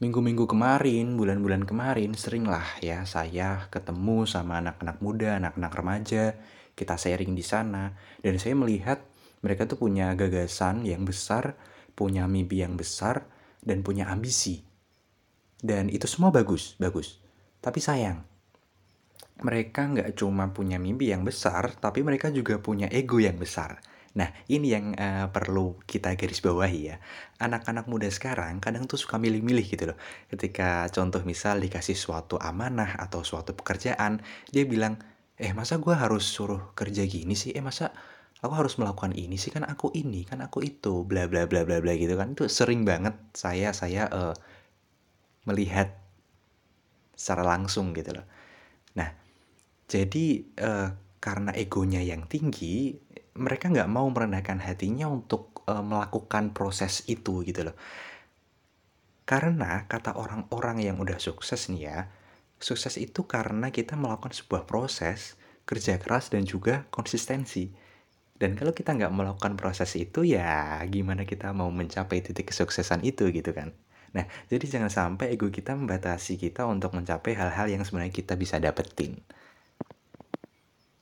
Minggu-minggu kemarin, bulan-bulan kemarin, seringlah ya saya ketemu sama anak-anak muda, anak-anak remaja, kita sharing di sana, dan saya melihat mereka tuh punya gagasan yang besar, punya mimpi yang besar, dan punya ambisi. Dan itu semua bagus, bagus. Tapi sayang, mereka nggak cuma punya mimpi yang besar, tapi mereka juga punya ego yang besar. Nah, ini yang uh, perlu kita garis bawahi ya. Anak-anak muda sekarang kadang tuh suka milih-milih gitu loh. Ketika contoh misal dikasih suatu amanah atau suatu pekerjaan, dia bilang, eh masa gue harus suruh kerja gini sih? Eh masa aku harus melakukan ini sih? Kan aku ini, kan aku itu, bla bla bla bla bla gitu kan. Itu sering banget saya saya uh, melihat secara langsung gitu loh. Nah, jadi uh, karena egonya yang tinggi, mereka nggak mau merendahkan hatinya untuk uh, melakukan proses itu gitu loh. Karena kata orang-orang yang udah sukses nih ya, sukses itu karena kita melakukan sebuah proses, kerja keras dan juga konsistensi. Dan kalau kita nggak melakukan proses itu ya gimana kita mau mencapai titik kesuksesan itu gitu kan. Nah, jadi jangan sampai ego kita membatasi kita untuk mencapai hal-hal yang sebenarnya kita bisa dapetin.